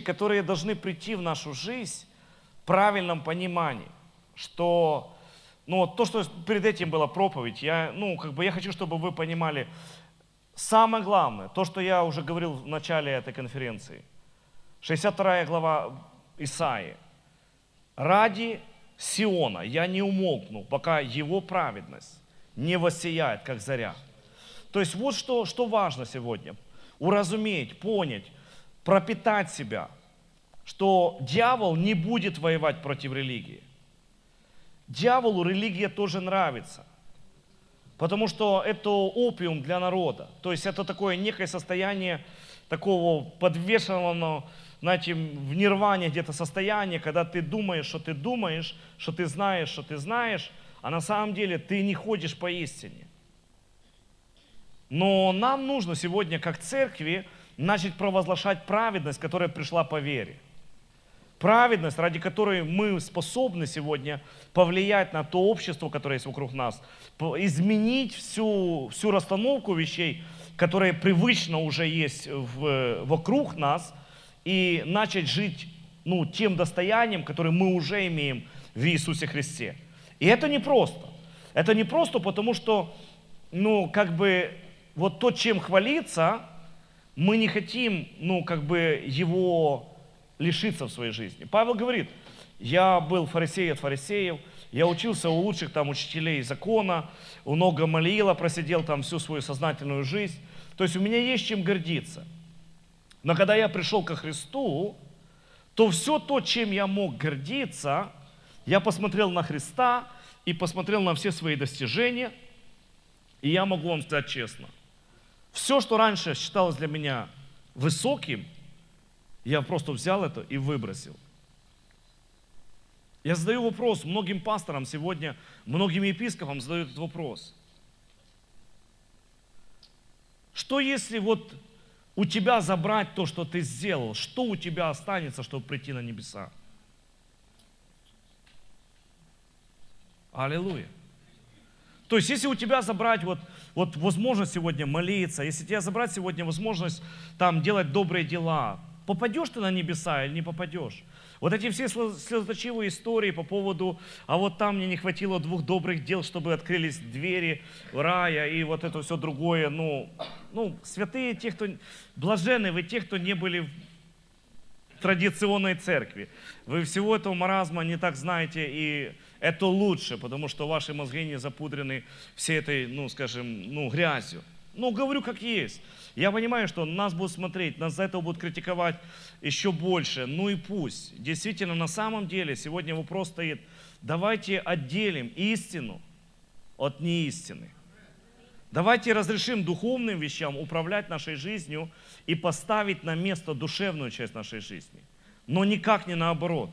которые должны прийти в нашу жизнь в правильном понимании, что ну, то, что перед этим была проповедь, я, ну, как бы я хочу, чтобы вы понимали, самое главное, то, что я уже говорил в начале этой конференции, 62 глава Исаии. «Ради Сиона я не умолкну, пока его праведность не воссияет, как заря». То есть вот что, что важно сегодня. Уразуметь, понять, пропитать себя, что дьявол не будет воевать против религии. Дьяволу религия тоже нравится, потому что это опиум для народа. То есть это такое некое состояние такого подвешенного, знаете, в нирване где-то состояние, когда ты думаешь, что ты думаешь, что ты знаешь, что ты знаешь, а на самом деле ты не ходишь по истине. Но нам нужно сегодня, как церкви, начать провозглашать праведность, которая пришла по вере. Праведность, ради которой мы способны сегодня повлиять на то общество, которое есть вокруг нас, изменить всю, всю расстановку вещей, которые привычно уже есть в, вокруг нас, и начать жить ну, тем достоянием, которое мы уже имеем в Иисусе Христе. И это не просто. Это не просто потому, что, ну, как бы, вот то, чем хвалиться, мы не хотим, ну, как бы, его лишиться в своей жизни. Павел говорит, я был фарисей от фарисеев, я учился у лучших там учителей закона, много молила, просидел там всю свою сознательную жизнь. То есть у меня есть чем гордиться. Но когда я пришел ко Христу, то все то, чем я мог гордиться, я посмотрел на Христа и посмотрел на все свои достижения, и я могу вам сказать честно, все, что раньше считалось для меня высоким, я просто взял это и выбросил. Я задаю вопрос многим пасторам сегодня, многим епископам задаю этот вопрос. Что если вот у тебя забрать то, что ты сделал? Что у тебя останется, чтобы прийти на небеса? Аллилуйя. То есть, если у тебя забрать вот, вот возможность сегодня молиться, если тебя забрать сегодня возможность там делать добрые дела, попадешь ты на небеса или не попадешь? Вот эти все слезоточивые истории по поводу, а вот там мне не хватило двух добрых дел, чтобы открылись двери рая и вот это все другое. Ну, ну святые те, кто, блаженны вы те, кто не были в традиционной церкви. Вы всего этого маразма не так знаете, и это лучше, потому что ваши мозги не запудрены всей этой, ну, скажем, ну, грязью. Ну, говорю как есть. Я понимаю, что нас будут смотреть, нас за это будут критиковать еще больше. Ну и пусть. Действительно, на самом деле, сегодня вопрос стоит, давайте отделим истину от неистины. Давайте разрешим духовным вещам управлять нашей жизнью и поставить на место душевную часть нашей жизни. Но никак не наоборот.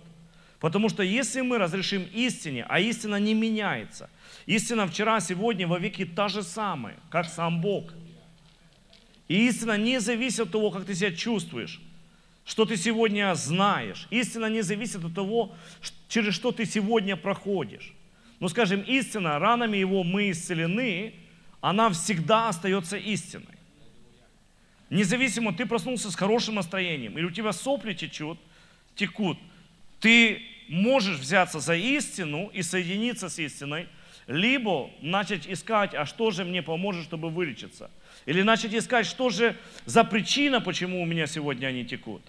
Потому что если мы разрешим истине, а истина не меняется, истина вчера, сегодня, во веки та же самая, как сам Бог – и истина не зависит от того, как ты себя чувствуешь, что ты сегодня знаешь. Истина не зависит от того, через что ты сегодня проходишь. Но, скажем, истина, ранами его мы исцелены, она всегда остается истиной. Независимо, ты проснулся с хорошим настроением, или у тебя сопли течут, текут, ты можешь взяться за истину и соединиться с истиной, либо начать искать, а что же мне поможет, чтобы вылечиться – или начать искать, что же за причина, почему у меня сегодня они текут.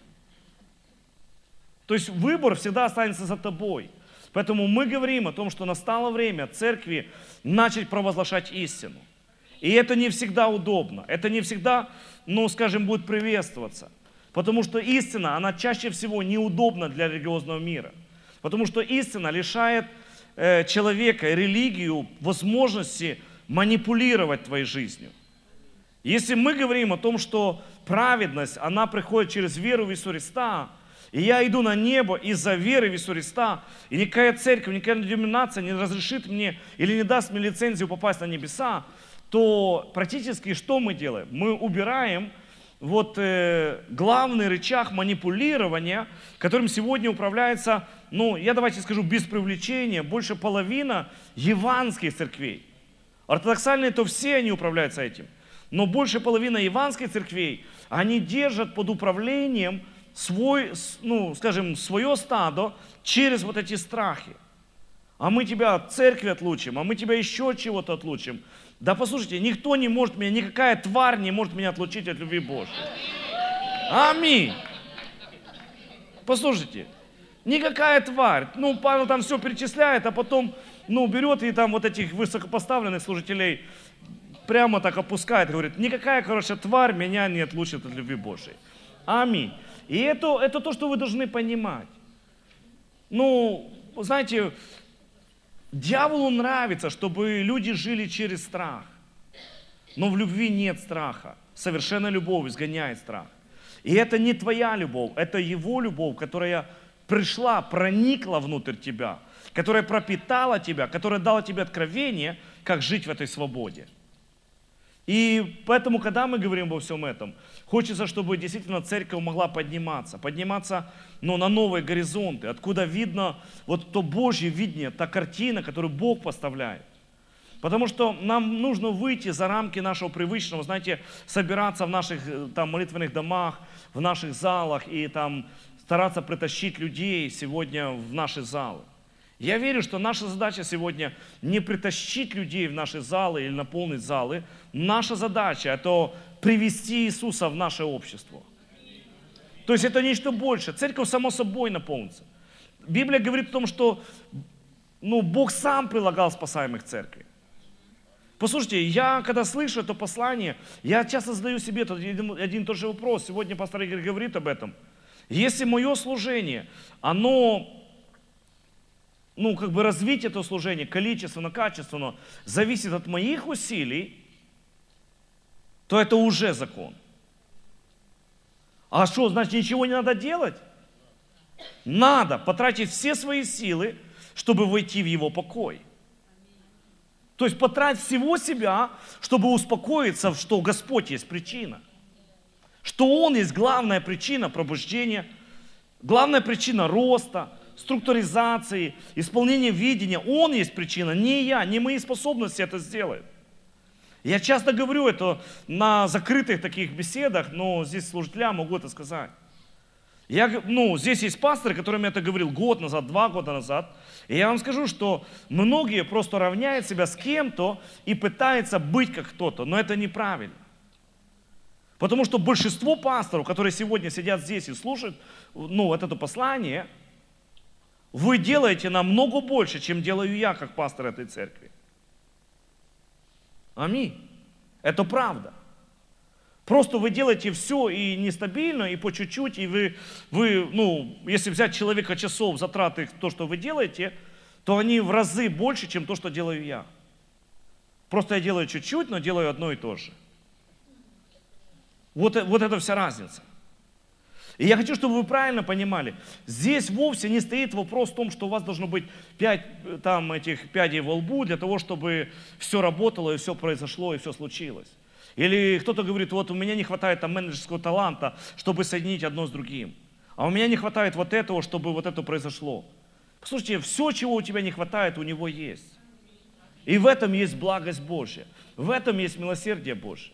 То есть выбор всегда останется за тобой. Поэтому мы говорим о том, что настало время церкви начать провозглашать истину. И это не всегда удобно, это не всегда, ну, скажем, будет приветствоваться. Потому что истина, она чаще всего неудобна для религиозного мира. Потому что истина лишает э, человека, религию возможности манипулировать твоей жизнью. Если мы говорим о том, что праведность, она приходит через веру в Иисуса Христа, и я иду на небо из-за веры в Иисуса Христа, и никакая церковь, никакая деноминация не разрешит мне или не даст мне лицензию попасть на небеса, то практически что мы делаем? Мы убираем вот э, главный рычаг манипулирования, которым сегодня управляется, ну, я давайте скажу, без привлечения, больше половина евангельских церквей. Ортодоксальные, то все они управляются этим. Но больше половины иванских церквей, они держат под управлением свой, ну, скажем, свое стадо через вот эти страхи. А мы тебя от церкви отлучим, а мы тебя еще чего-то отлучим. Да послушайте, никто не может меня, никакая тварь не может меня отлучить от любви Божьей. Аминь. Послушайте, никакая тварь. Ну, Павел там все перечисляет, а потом, ну, берет и там вот этих высокопоставленных служителей прямо так опускает говорит, никакая, короче, тварь меня не отлучит от любви Божьей. Аминь. И это, это то, что вы должны понимать. Ну, знаете, дьяволу нравится, чтобы люди жили через страх. Но в любви нет страха. Совершенно любовь изгоняет страх. И это не твоя любовь, это его любовь, которая пришла, проникла внутрь тебя, которая пропитала тебя, которая дала тебе откровение, как жить в этой свободе. И поэтому, когда мы говорим обо всем этом, хочется, чтобы действительно церковь могла подниматься, подниматься ну, на новые горизонты, откуда видно вот то Божье видение, та картина, которую Бог поставляет. Потому что нам нужно выйти за рамки нашего привычного, знаете, собираться в наших э, там, молитвенных домах, в наших залах и там стараться притащить людей сегодня в наши залы. Я верю, что наша задача сегодня не притащить людей в наши залы или наполнить залы. Наша задача это привести Иисуса в наше общество. То есть это нечто больше. Церковь само собой наполнится. Библия говорит о том, что ну, Бог сам прилагал спасаемых церкви. Послушайте, я когда слышу это послание, я часто задаю себе этот один, один и тот же вопрос. Сегодня пастор Игорь говорит об этом. Если мое служение, оно ну, как бы развитие этого служения, количественно, качественно, зависит от моих усилий, то это уже закон. А что, значит, ничего не надо делать? Надо потратить все свои силы, чтобы войти в его покой. То есть потратить всего себя, чтобы успокоиться, что Господь есть причина. Что Он есть главная причина пробуждения, главная причина роста, структуризации, исполнения видения. Он есть причина, не я, не мои способности это сделают. Я часто говорю это на закрытых таких беседах, но здесь служителя могу это сказать. Я, ну, здесь есть пасторы, которым я это говорил год назад, два года назад. И я вам скажу, что многие просто равняют себя с кем-то и пытаются быть как кто-то, но это неправильно. Потому что большинство пасторов, которые сегодня сидят здесь и слушают ну, вот это послание, вы делаете намного больше, чем делаю я, как пастор этой церкви. Аминь. Это правда. Просто вы делаете все и нестабильно, и по чуть-чуть, и вы, вы, ну, если взять человека часов, затраты, то, что вы делаете, то они в разы больше, чем то, что делаю я. Просто я делаю чуть-чуть, но делаю одно и то же. Вот, вот это вся разница. И я хочу, чтобы вы правильно понимали, здесь вовсе не стоит вопрос в том, что у вас должно быть пять там, этих пядей во лбу для того, чтобы все работало и все произошло и все случилось. Или кто-то говорит, вот у меня не хватает там менеджерского таланта, чтобы соединить одно с другим. А у меня не хватает вот этого, чтобы вот это произошло. Послушайте, все, чего у тебя не хватает, у него есть. И в этом есть благость Божья. В этом есть милосердие Божье.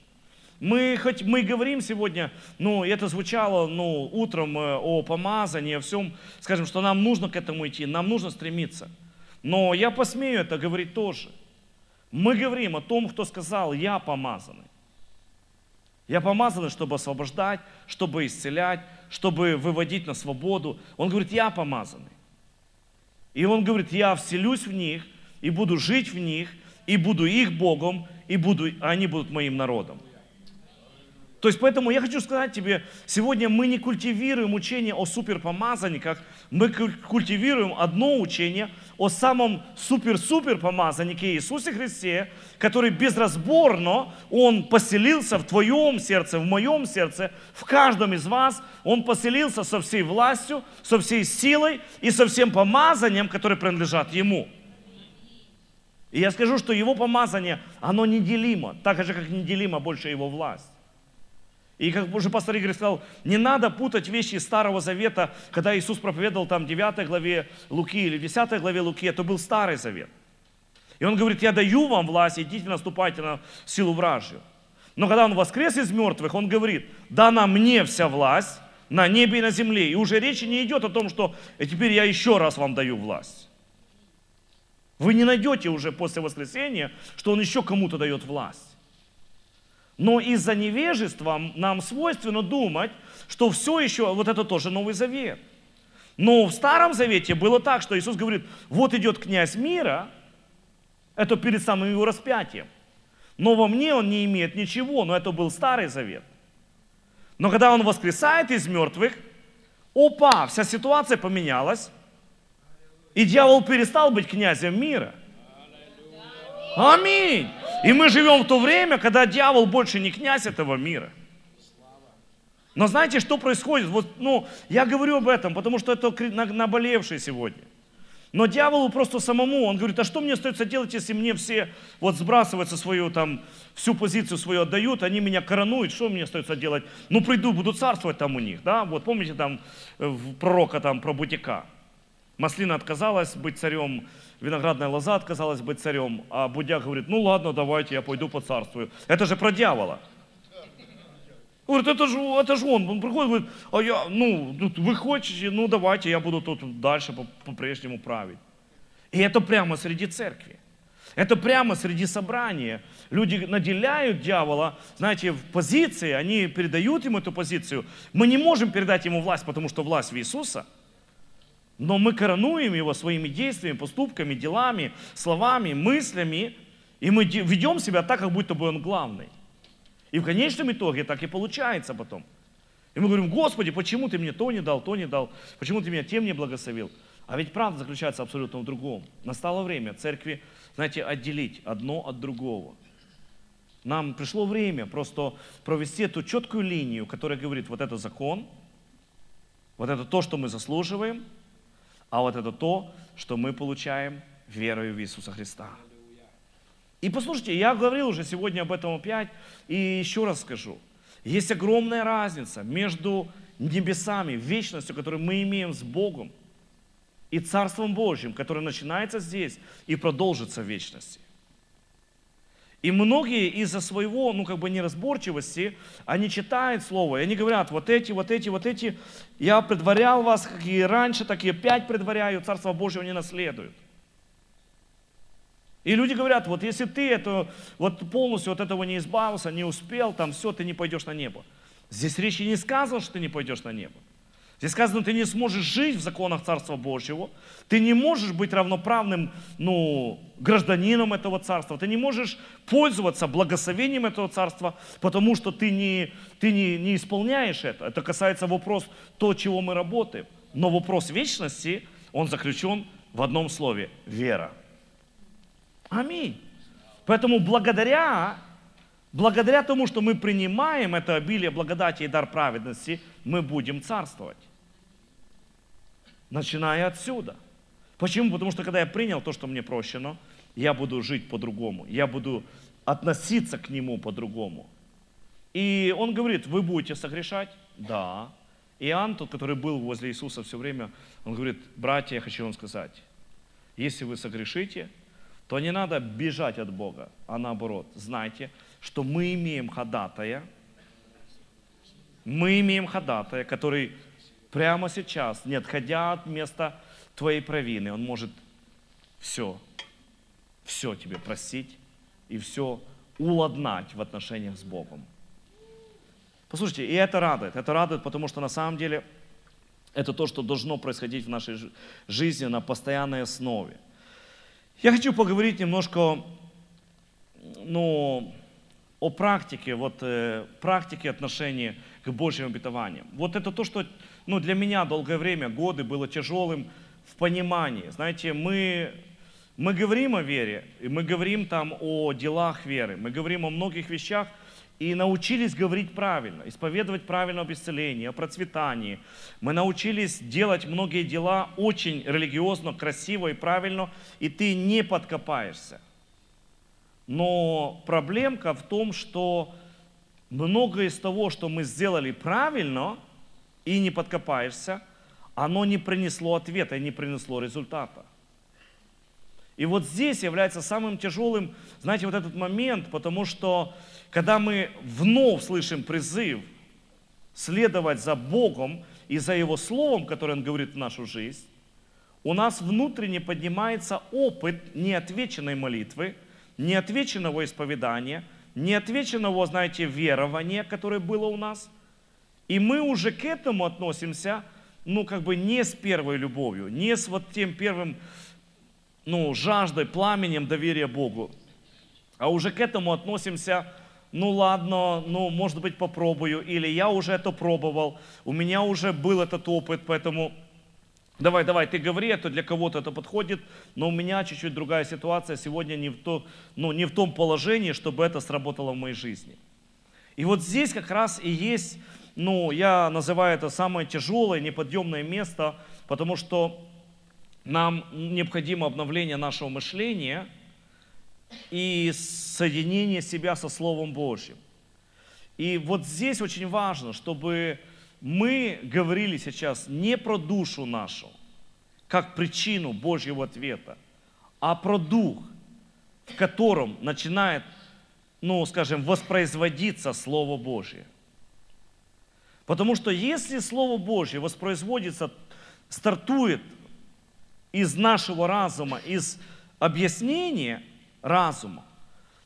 Мы, хоть мы говорим сегодня, ну, это звучало, ну, утром э, о помазании, о всем, скажем, что нам нужно к этому идти, нам нужно стремиться. Но я посмею это говорить тоже. Мы говорим о том, кто сказал, я помазанный. Я помазанный, чтобы освобождать, чтобы исцелять, чтобы выводить на свободу. Он говорит, я помазанный. И он говорит, я вселюсь в них, и буду жить в них, и буду их Богом, и буду, они будут моим народом. То есть поэтому я хочу сказать тебе, сегодня мы не культивируем учение о суперпомазанниках, мы культивируем одно учение о самом супер-супер помазаннике Иисусе Христе, который безразборно, Он поселился в твоем сердце, в моем сердце, в каждом из вас, Он поселился со всей властью, со всей силой и со всем помазанием, которые принадлежат Ему. И я скажу, что Его помазание, оно неделимо, так же, как неделима больше Его власть. И как уже пастор Игорь сказал, не надо путать вещи Старого Завета, когда Иисус проповедовал там 9 главе Луки или 10 главе Луки, это был Старый Завет. И он говорит, я даю вам власть, идите наступайте на силу вражью. Но когда он воскрес из мертвых, он говорит, дана мне вся власть на небе и на земле. И уже речи не идет о том, что «и теперь я еще раз вам даю власть». Вы не найдете уже после воскресения, что Он еще кому-то дает власть. Но из-за невежества нам свойственно думать, что все еще, вот это тоже Новый Завет. Но в Старом Завете было так, что Иисус говорит, вот идет князь мира, это перед самым его распятием. Но во мне он не имеет ничего, но это был Старый Завет. Но когда он воскресает из мертвых, опа, вся ситуация поменялась, и дьявол перестал быть князем мира. Аминь. И мы живем в то время, когда дьявол больше не князь этого мира. Но знаете, что происходит? Вот, ну, я говорю об этом, потому что это наболевшее сегодня. Но дьяволу просто самому, он говорит, а что мне остается делать, если мне все вот сбрасываются свою там, всю позицию свою отдают, они меня коронуют, что мне остается делать? Ну, приду, буду царствовать там у них, да? Вот помните там э, пророка там про бутика? Маслина отказалась быть царем, виноградная лоза отказалась быть царем, а Будяк говорит, ну ладно, давайте, я пойду по царствую. Это же про дьявола. Говорит, это же, это же он. Он приходит, говорит, а я, ну, вы хотите, ну давайте, я буду тут дальше по-прежнему править. И это прямо среди церкви. Это прямо среди собрания. Люди наделяют дьявола, знаете, в позиции, они передают ему эту позицию. Мы не можем передать ему власть, потому что власть в Иисуса. Но мы коронуем его своими действиями, поступками, делами, словами, мыслями. И мы ведем себя так, как будто бы он главный. И в конечном итоге так и получается потом. И мы говорим, Господи, почему ты мне то не дал, то не дал, почему ты меня тем не благословил? А ведь правда заключается абсолютно в другом. Настало время церкви, знаете, отделить одно от другого. Нам пришло время просто провести эту четкую линию, которая говорит, вот это закон, вот это то, что мы заслуживаем, а вот это то, что мы получаем верою в Иисуса Христа. И послушайте, я говорил уже сегодня об этом опять, и еще раз скажу. Есть огромная разница между небесами, вечностью, которую мы имеем с Богом, и Царством Божьим, которое начинается здесь и продолжится в вечности. И многие из-за своего, ну как бы неразборчивости, они читают Слово, и они говорят, вот эти, вот эти, вот эти, я предварял вас, как и раньше, так и опять предваряю, Царство Божьего не наследуют. И люди говорят, вот если ты это, вот полностью от этого не избавился, не успел, там все, ты не пойдешь на небо. Здесь речи не сказано, что ты не пойдешь на небо. Здесь сказано, ты не сможешь жить в законах Царства Божьего, ты не можешь быть равноправным ну, гражданином этого Царства, ты не можешь пользоваться благословением этого Царства, потому что ты не, ты не, не исполняешь это. Это касается вопрос то, чего мы работаем. Но вопрос вечности, он заключен в одном слове – вера. Аминь. Поэтому благодаря, благодаря тому, что мы принимаем это обилие благодати и дар праведности, мы будем царствовать. Начиная отсюда. Почему? Потому что когда я принял то, что мне прощено, я буду жить по-другому. Я буду относиться к нему по-другому. И он говорит, вы будете согрешать? Да. Иоанн, тот, который был возле Иисуса все время, он говорит, братья, я хочу вам сказать, если вы согрешите, то не надо бежать от Бога, а наоборот, знайте, что мы имеем ходатая, мы имеем ходатая, который прямо сейчас, не отходя от места твоей провины, он может все, все тебе простить и все уладнать в отношениях с Богом. Послушайте, и это радует. Это радует, потому что на самом деле это то, что должно происходить в нашей жизни на постоянной основе. Я хочу поговорить немножко ну, о практике, вот, э, практике отношения к Божьим обетованиям. Вот это то, что ну, для меня долгое время, годы было тяжелым в понимании. Знаете, мы, мы говорим о вере, мы говорим там о делах веры, мы говорим о многих вещах, и научились говорить правильно, исповедовать правильно об исцелении, о процветании. Мы научились делать многие дела очень религиозно, красиво и правильно, и ты не подкопаешься. Но проблемка в том, что многое из того, что мы сделали правильно и не подкопаешься, оно не принесло ответа и не принесло результата. И вот здесь является самым тяжелым, знаете, вот этот момент, потому что когда мы вновь слышим призыв следовать за Богом и за Его Словом, которое Он говорит в нашу жизнь, у нас внутренне поднимается опыт неотвеченной молитвы, неотвеченного исповедания, неотвеченного, знаете, верования, которое было у нас. И мы уже к этому относимся, ну, как бы не с первой любовью, не с вот тем первым, ну, жаждой, пламенем доверия Богу, а уже к этому относимся ну ладно, ну может быть попробую, или я уже это пробовал, у меня уже был этот опыт, поэтому давай, давай, ты говори, это для кого-то это подходит, но у меня чуть-чуть другая ситуация, сегодня не в, то, ну, не в том положении, чтобы это сработало в моей жизни. И вот здесь как раз и есть, ну, я называю это самое тяжелое, неподъемное место, потому что нам необходимо обновление нашего мышления – и соединение себя со Словом Божьим. И вот здесь очень важно, чтобы мы говорили сейчас не про душу нашу, как причину Божьего ответа, а про дух, в котором начинает, ну, скажем, воспроизводиться Слово Божье. Потому что если Слово Божье воспроизводится, стартует из нашего разума, из объяснения, разума,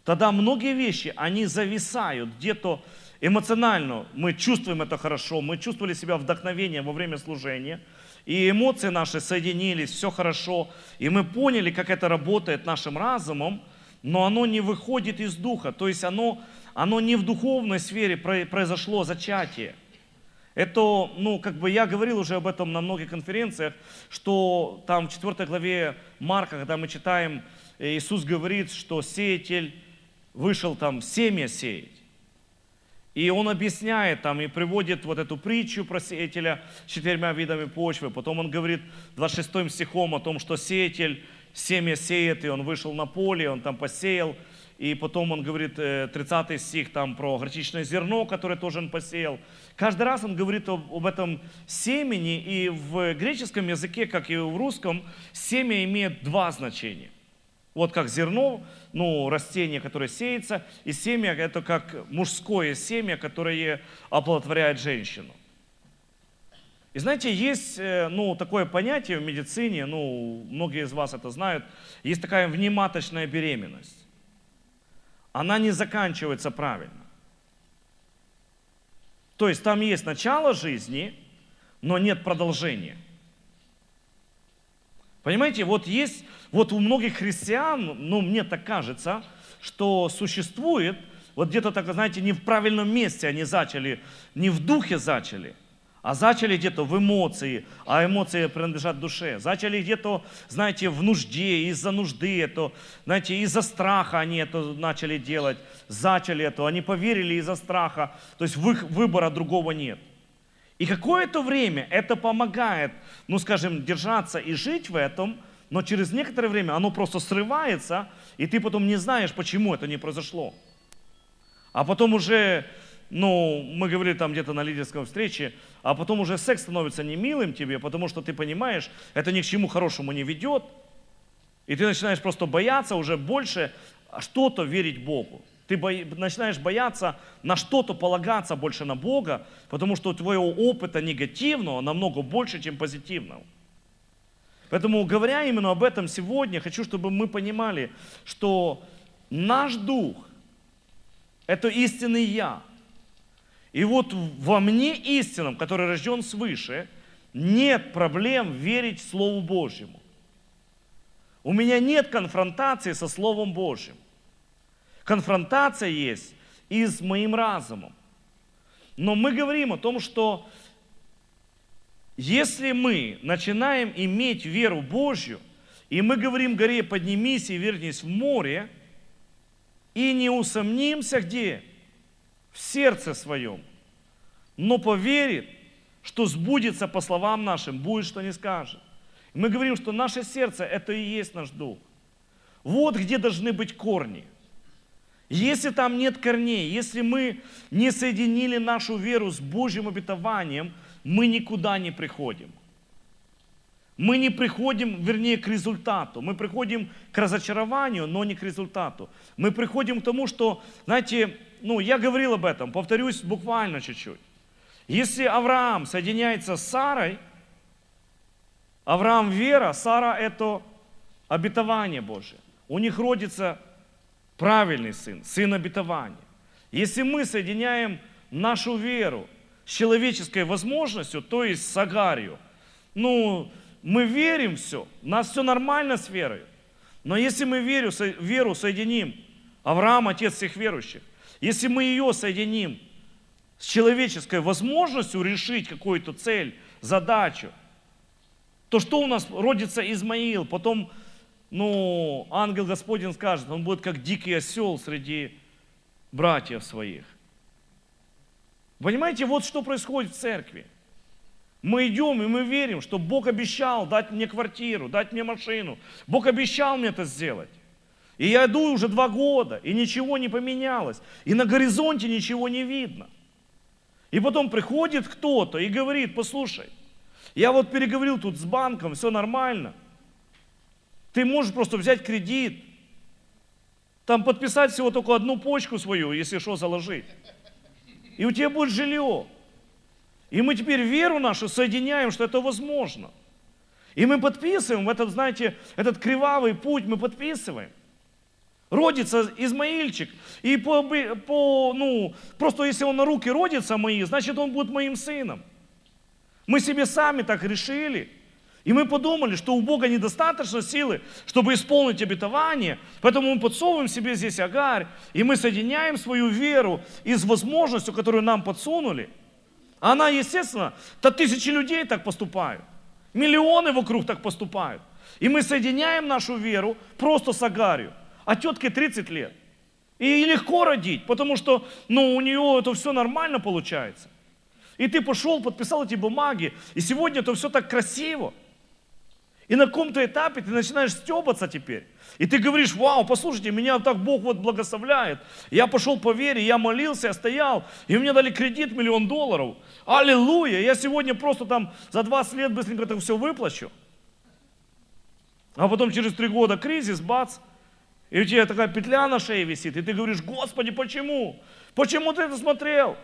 тогда многие вещи, они зависают где-то эмоционально. Мы чувствуем это хорошо, мы чувствовали себя вдохновением во время служения, и эмоции наши соединились, все хорошо, и мы поняли, как это работает нашим разумом, но оно не выходит из духа, то есть оно, оно не в духовной сфере произошло зачатие. Это, ну, как бы я говорил уже об этом на многих конференциях, что там в 4 главе Марка, когда мы читаем Иисус говорит, что сеятель вышел там семя сеять. И он объясняет там и приводит вот эту притчу про сеятеля с четырьмя видами почвы. Потом он говорит 26 стихом о том, что сеятель семя сеет, и он вышел на поле, он там посеял. И потом он говорит, 30 э, стих там про горчичное зерно, которое тоже он посеял. Каждый раз он говорит об, об этом семени, и в греческом языке, как и в русском, семя имеет два значения. Вот как зерно, ну, растение, которое сеется, и семя – это как мужское семя, которое оплодотворяет женщину. И знаете, есть э, ну, такое понятие в медицине, ну, многие из вас это знают, есть такая внематочная беременность. Она не заканчивается правильно. То есть там есть начало жизни, но нет продолжения. Понимаете, вот есть, вот у многих христиан, ну мне так кажется, что существует, вот где-то так, знаете, не в правильном месте они зачали, не в духе зачали, а зачали где-то в эмоции, а эмоции принадлежат душе. Зачали где-то, знаете, в нужде, из-за нужды это, знаете, из-за страха они это начали делать, зачали это, они поверили из-за страха, то есть выбора другого нет. И какое-то время это помогает, ну скажем, держаться и жить в этом, но через некоторое время оно просто срывается, и ты потом не знаешь, почему это не произошло. А потом уже, ну, мы говорили там где-то на лидерском встрече, а потом уже секс становится немилым тебе, потому что ты понимаешь, это ни к чему хорошему не ведет, и ты начинаешь просто бояться уже больше что-то верить Богу. Ты бо... начинаешь бояться на что-то полагаться больше на Бога, потому что твоего опыта негативного намного больше, чем позитивного. Поэтому, говоря именно об этом сегодня, хочу, чтобы мы понимали, что наш дух – это истинный Я. И вот во мне истинном, который рожден свыше, нет проблем верить Слову Божьему. У меня нет конфронтации со Словом Божьим. Конфронтация есть и с моим разумом. Но мы говорим о том, что если мы начинаем иметь веру Божью, и мы говорим горе, поднимись и вернись в море, и не усомнимся где? В сердце своем, но поверит, что сбудется по словам нашим, будет, что не скажет. Мы говорим, что наше сердце – это и есть наш дух. Вот где должны быть корни – если там нет корней, если мы не соединили нашу веру с Божьим обетованием, мы никуда не приходим. Мы не приходим, вернее, к результату. Мы приходим к разочарованию, но не к результату. Мы приходим к тому, что, знаете, ну, я говорил об этом, повторюсь буквально чуть-чуть. Если Авраам соединяется с Сарой, Авраам вера, Сара это обетование Божие. У них родится правильный сын, сын обетования. Если мы соединяем нашу веру с человеческой возможностью, то есть с Агарью, ну, мы верим все, у нас все нормально с верой. Но если мы веру, веру соединим, Авраам, отец всех верующих, если мы ее соединим с человеческой возможностью решить какую-то цель, задачу, то что у нас родится Измаил, потом, ну, ангел Господень скажет, он будет как дикий осел среди братьев своих. Понимаете, вот что происходит в церкви. Мы идем и мы верим, что Бог обещал дать мне квартиру, дать мне машину. Бог обещал мне это сделать. И я иду уже два года, и ничего не поменялось. И на горизонте ничего не видно. И потом приходит кто-то и говорит, послушай, я вот переговорил тут с банком, все нормально. Ты можешь просто взять кредит, там подписать всего только одну почку свою, если что, заложить. И у тебя будет жилье. И мы теперь веру нашу соединяем, что это возможно. И мы подписываем этот, знаете, этот кривавый путь, мы подписываем. Родится Измаильчик, и по, по, ну, просто если он на руки родится мои, значит он будет моим сыном. Мы себе сами так решили. И мы подумали, что у Бога недостаточно силы, чтобы исполнить обетование, поэтому мы подсовываем себе здесь агарь, и мы соединяем свою веру и с возможностью, которую нам подсунули. Она, естественно, то тысячи людей так поступают. Миллионы вокруг так поступают. И мы соединяем нашу веру просто с агарью а тетке 30 лет. И легко родить, потому что ну, у нее это все нормально получается. И ты пошел, подписал эти бумаги, и сегодня это все так красиво. И на каком-то этапе ты начинаешь стебаться теперь. И ты говоришь, вау, послушайте, меня так Бог вот благословляет. Я пошел по вере, я молился, я стоял, и мне дали кредит миллион долларов. Аллилуйя, я сегодня просто там за 20 лет быстренько это все выплачу. А потом через три года кризис, бац, и у тебя такая петля на шее висит, и ты говоришь, Господи, почему? Почему ты это смотрел?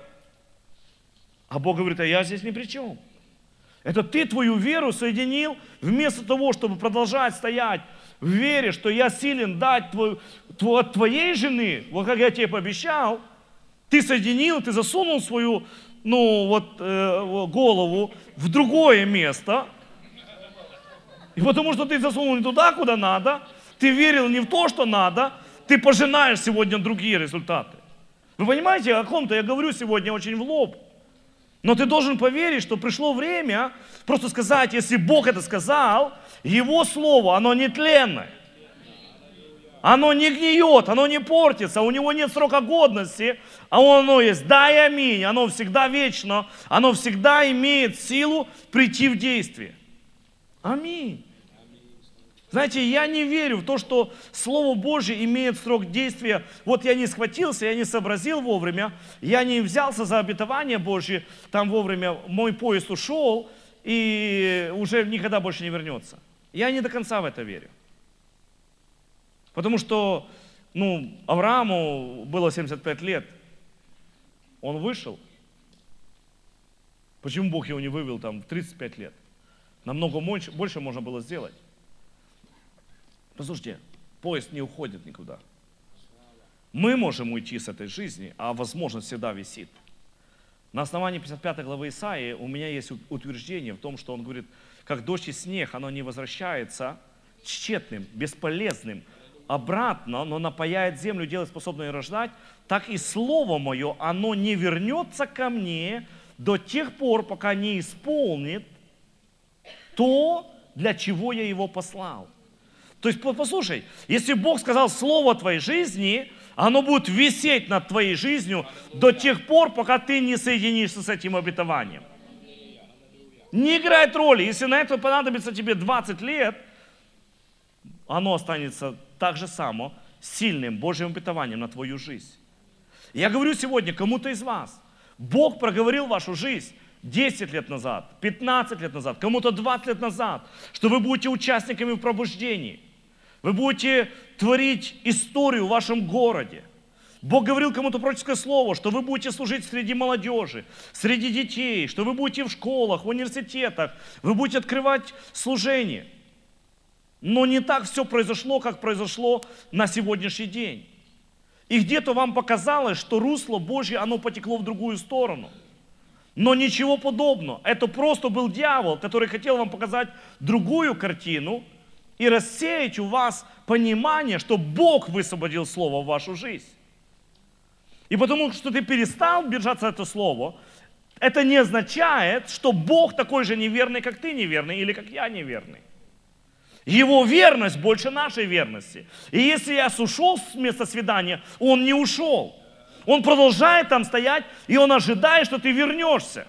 А Бог говорит, а я здесь ни при чем. Это ты твою веру соединил, вместо того, чтобы продолжать стоять в вере, что я силен дать твой, твой, от твоей жены, вот как я тебе пообещал, ты соединил, ты засунул свою ну, вот, э, голову в другое место, и потому что ты засунул не туда, куда надо, ты верил не в то, что надо, ты пожинаешь сегодня другие результаты. Вы понимаете, о ком-то я говорю сегодня очень в лоб. Но ты должен поверить, что пришло время просто сказать, если Бог это сказал, Его Слово, оно не тленное. Оно не гниет, оно не портится, у него нет срока годности, а оно есть да и аминь, оно всегда вечно, оно всегда имеет силу прийти в действие. Аминь. Знаете, я не верю в то, что Слово Божье имеет срок действия. Вот я не схватился, я не сообразил вовремя, я не взялся за обетование Божье, там вовремя мой поезд ушел и уже никогда больше не вернется. Я не до конца в это верю. Потому что, ну, Аврааму было 75 лет, он вышел. Почему Бог его не вывел там в 35 лет? Намного больше можно было сделать. Послушайте, поезд не уходит никуда. Мы можем уйти с этой жизни, а возможность всегда висит. На основании 55 главы Исаии у меня есть утверждение в том, что он говорит, как дождь и снег, оно не возвращается тщетным, бесполезным, обратно, но напаяет землю, делает способной рождать, так и Слово Мое, оно не вернется ко мне до тех пор, пока не исполнит то, для чего я его послал. То есть, послушай, если Бог сказал слово твоей жизни, оно будет висеть над твоей жизнью до тех пор, пока ты не соединишься с этим обетованием. Не играет роли. Если на это понадобится тебе 20 лет, оно останется так же само сильным Божьим обетованием на твою жизнь. Я говорю сегодня кому-то из вас, Бог проговорил вашу жизнь 10 лет назад, 15 лет назад, кому-то 20 лет назад, что вы будете участниками в пробуждении – вы будете творить историю в вашем городе. Бог говорил кому-то пророческое слово, что вы будете служить среди молодежи, среди детей, что вы будете в школах, в университетах, вы будете открывать служение. Но не так все произошло, как произошло на сегодняшний день. И где-то вам показалось, что русло Божье, оно потекло в другую сторону. Но ничего подобного. Это просто был дьявол, который хотел вам показать другую картину и рассеять у вас понимание, что Бог высвободил Слово в вашу жизнь. И потому что ты перестал держаться это Слово, это не означает, что Бог такой же неверный, как ты неверный, или как я неверный. Его верность больше нашей верности. И если я ушел с места свидания, он не ушел. Он продолжает там стоять, и он ожидает, что ты вернешься.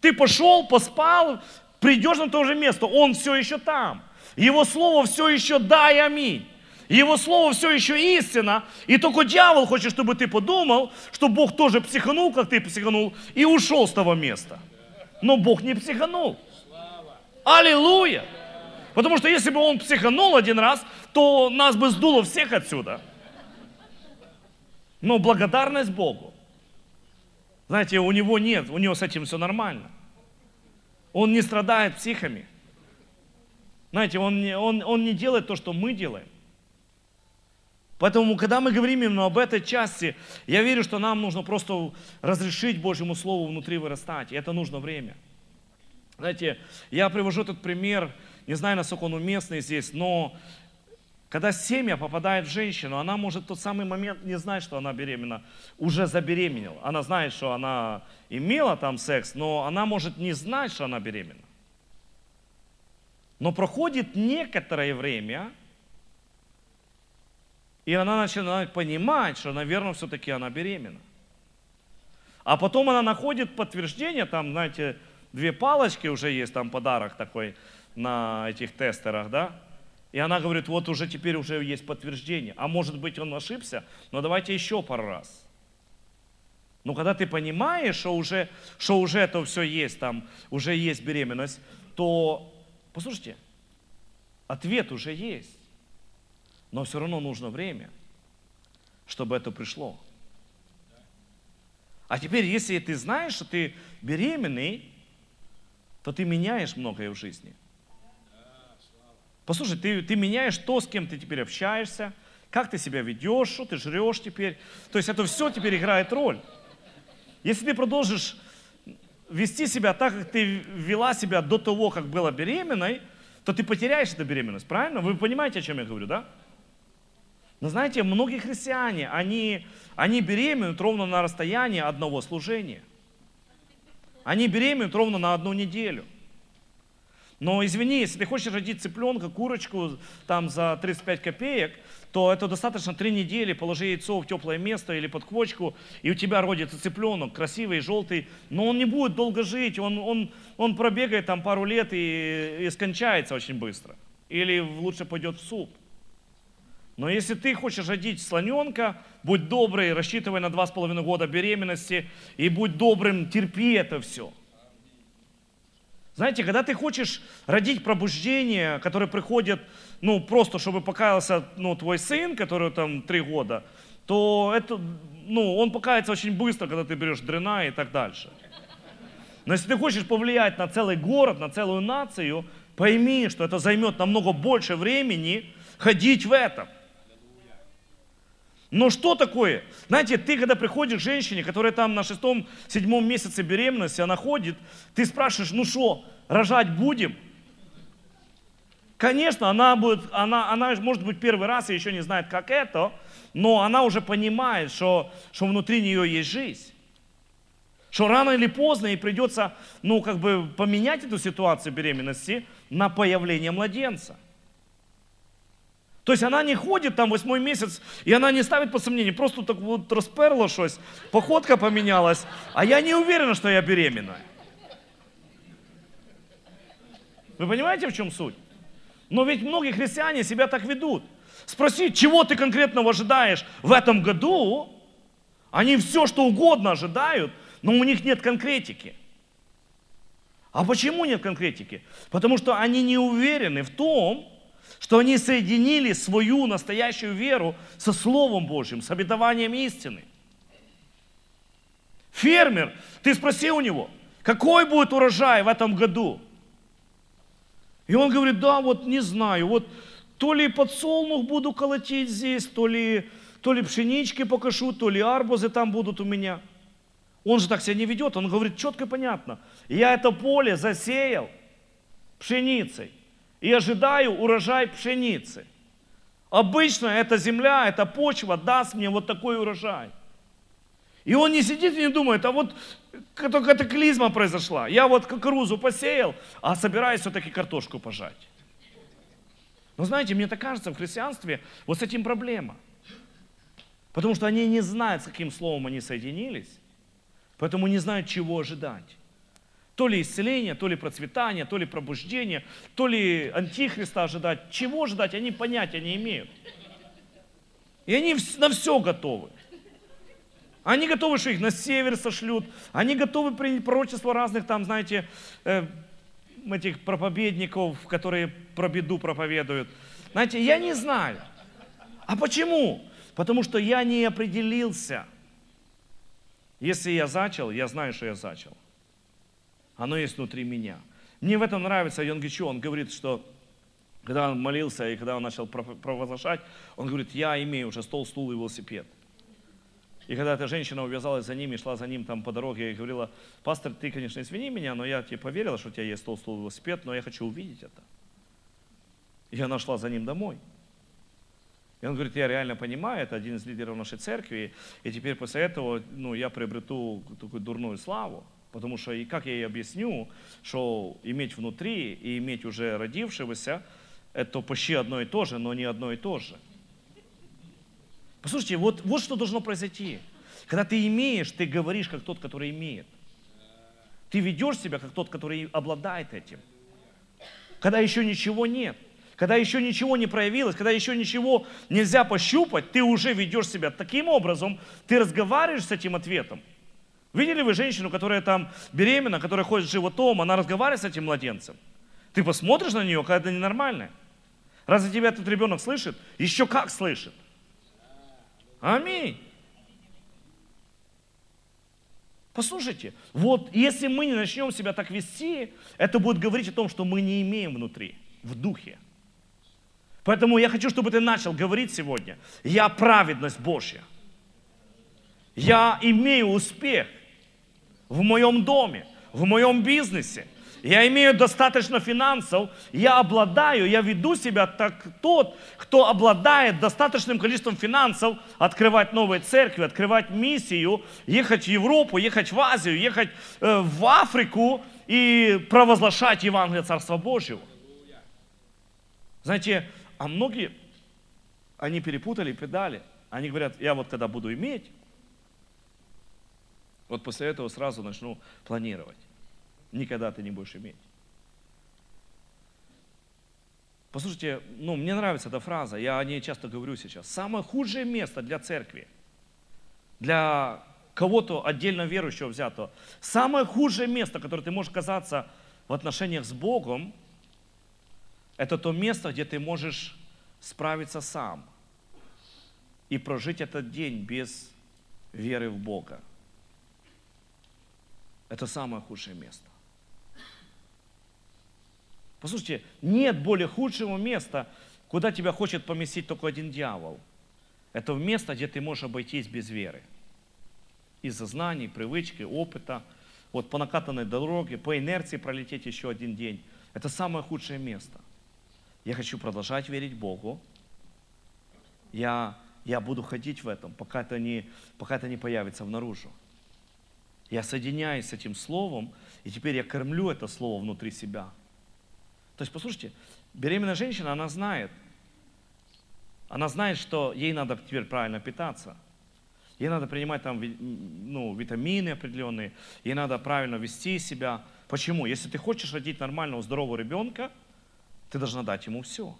Ты пошел, поспал, придешь на то же место, он все еще там. Его слово все еще да и аминь. Его слово все еще истина. И только дьявол хочет, чтобы ты подумал, что Бог тоже психанул, как ты психанул, и ушел с того места. Но Бог не психанул. Аллилуйя! Потому что если бы он психанул один раз, то нас бы сдуло всех отсюда. Но благодарность Богу. Знаете, у него нет, у него с этим все нормально. Он не страдает психами. Знаете, он не, он, он не делает то, что мы делаем. Поэтому, когда мы говорим именно об этой части, я верю, что нам нужно просто разрешить Божьему Слову внутри вырастать. И это нужно время. Знаете, я привожу этот пример, не знаю, насколько он уместный здесь, но когда семя попадает в женщину, она может в тот самый момент не знать, что она беременна, уже забеременела. Она знает, что она имела там секс, но она может не знать, что она беременна. Но проходит некоторое время, и она начинает понимать, что, наверное, все-таки она беременна. А потом она находит подтверждение, там, знаете, две палочки уже есть, там подарок такой на этих тестерах, да? И она говорит, вот уже теперь уже есть подтверждение. А может быть он ошибся, но давайте еще пару раз. Но когда ты понимаешь, что уже, что уже это все есть, там уже есть беременность, то, послушайте, ответ уже есть. Но все равно нужно время, чтобы это пришло. А теперь, если ты знаешь, что ты беременный, то ты меняешь многое в жизни. Послушай, ты, ты меняешь то, с кем ты теперь общаешься, как ты себя ведешь, что ты жрешь теперь. То есть это все теперь играет роль. Если ты продолжишь вести себя так, как ты вела себя до того, как была беременной, то ты потеряешь эту беременность, правильно? Вы понимаете, о чем я говорю, да? Но знаете, многие христиане, они, они беременеют ровно на расстоянии одного служения. Они беременеют ровно на одну неделю. Но извини, если ты хочешь родить цыпленка, курочку там за 35 копеек, то это достаточно три недели, положи яйцо в теплое место или под квочку, и у тебя родится цыпленок, красивый, желтый, но он не будет долго жить, он, он, он пробегает там пару лет и, и скончается очень быстро. Или лучше пойдет в суп. Но если ты хочешь родить слоненка, будь добрый, рассчитывай на два с половиной года беременности и будь добрым, терпи это все. Знаете, когда ты хочешь родить пробуждение, которое приходит, ну, просто чтобы покаялся, ну, твой сын, который там три года, то это, ну, он покается очень быстро, когда ты берешь дрена и так дальше. Но если ты хочешь повлиять на целый город, на целую нацию, пойми, что это займет намного больше времени ходить в этом. Но что такое? Знаете, ты когда приходишь к женщине, которая там на шестом, седьмом месяце беременности, она ходит, ты спрашиваешь, ну что, рожать будем? Конечно, она, будет, она, она может быть первый раз и еще не знает, как это, но она уже понимает, что, что внутри нее есть жизнь. Что рано или поздно ей придется, ну, как бы поменять эту ситуацию беременности на появление младенца. То есть она не ходит там восьмой месяц, и она не ставит под сомнение, просто так вот расперла щось, походка поменялась, а я не уверена, что я беременна. Вы понимаете, в чем суть? Но ведь многие христиане себя так ведут. Спроси, чего ты конкретно ожидаешь в этом году, они все, что угодно ожидают, но у них нет конкретики. А почему нет конкретики? Потому что они не уверены в том, что они соединили свою настоящую веру со Словом Божьим, с обетованием истины. Фермер, ты спроси у него, какой будет урожай в этом году? И он говорит, да, вот не знаю, вот то ли подсолнух буду колотить здесь, то ли, то ли пшенички покажу, то ли арбузы там будут у меня. Он же так себя не ведет, он говорит четко и понятно. Я это поле засеял пшеницей и ожидаю урожай пшеницы. Обычно эта земля, эта почва даст мне вот такой урожай. И он не сидит и не думает, а вот катаклизма произошла. Я вот кукурузу посеял, а собираюсь все-таки картошку пожать. Но знаете, мне так кажется, в христианстве вот с этим проблема. Потому что они не знают, с каким словом они соединились, поэтому не знают, чего ожидать. То ли исцеление, то ли процветание, то ли пробуждение, то ли антихриста ожидать. Чего ожидать, они понятия не имеют. И они на все готовы. Они готовы, что их на север сошлют. Они готовы принять пророчество разных там, знаете, э, этих проповедников, которые про беду проповедуют. Знаете, я не знаю. А почему? Потому что я не определился. Если я зачал, я знаю, что я зачал. Оно есть внутри меня. Мне в этом нравится Йонгичу. Он говорит, что когда он молился и когда он начал провозглашать, он говорит, я имею уже стол, стул и велосипед. И когда эта женщина увязалась за ним и шла за ним там по дороге и говорила, пастор, ты, конечно, извини меня, но я тебе поверила, что у тебя есть стол, стул, велосипед, но я хочу увидеть это. И она шла за ним домой. И он говорит, я реально понимаю, это один из лидеров нашей церкви, и теперь после этого ну, я приобрету такую дурную славу. Потому что, и как я ей объясню, что иметь внутри и иметь уже родившегося, это почти одно и то же, но не одно и то же. Послушайте, вот, вот что должно произойти. Когда ты имеешь, ты говоришь, как тот, который имеет. Ты ведешь себя, как тот, который обладает этим. Когда еще ничего нет. Когда еще ничего не проявилось, когда еще ничего нельзя пощупать, ты уже ведешь себя таким образом, ты разговариваешь с этим ответом. Видели вы женщину, которая там беременна, которая ходит с животом, она разговаривает с этим младенцем? Ты посмотришь на нее, когда это ненормальное. Разве тебя этот ребенок слышит? Еще как слышит. Аминь. Послушайте, вот если мы не начнем себя так вести, это будет говорить о том, что мы не имеем внутри, в духе. Поэтому я хочу, чтобы ты начал говорить сегодня, я праведность Божья. Я имею успех в моем доме, в моем бизнесе я имею достаточно финансов, я обладаю, я веду себя так тот, кто обладает достаточным количеством финансов, открывать новые церкви, открывать миссию, ехать в Европу, ехать в Азию, ехать э, в Африку и провозглашать Евангелие Царства Божьего. Знаете, а многие, они перепутали педали. Они говорят, я вот когда буду иметь, вот после этого сразу начну планировать никогда ты не будешь иметь. Послушайте, ну, мне нравится эта фраза, я о ней часто говорю сейчас. Самое худшее место для церкви, для кого-то отдельно верующего взятого, самое худшее место, которое ты можешь оказаться в отношениях с Богом, это то место, где ты можешь справиться сам и прожить этот день без веры в Бога. Это самое худшее место. Послушайте, нет более худшего места, куда тебя хочет поместить только один дьявол. Это место, где ты можешь обойтись без веры. Из-за знаний, привычки, опыта, вот по накатанной дороге, по инерции пролететь еще один день. Это самое худшее место. Я хочу продолжать верить Богу. Я, я буду ходить в этом, пока это, не, пока это не появится внаружи. Я соединяюсь с этим словом, и теперь я кормлю это слово внутри себя – то есть, послушайте, беременная женщина, она знает, она знает, что ей надо теперь правильно питаться. Ей надо принимать там ну, витамины определенные, ей надо правильно вести себя. Почему? Если ты хочешь родить нормального, здорового ребенка, ты должна дать ему все.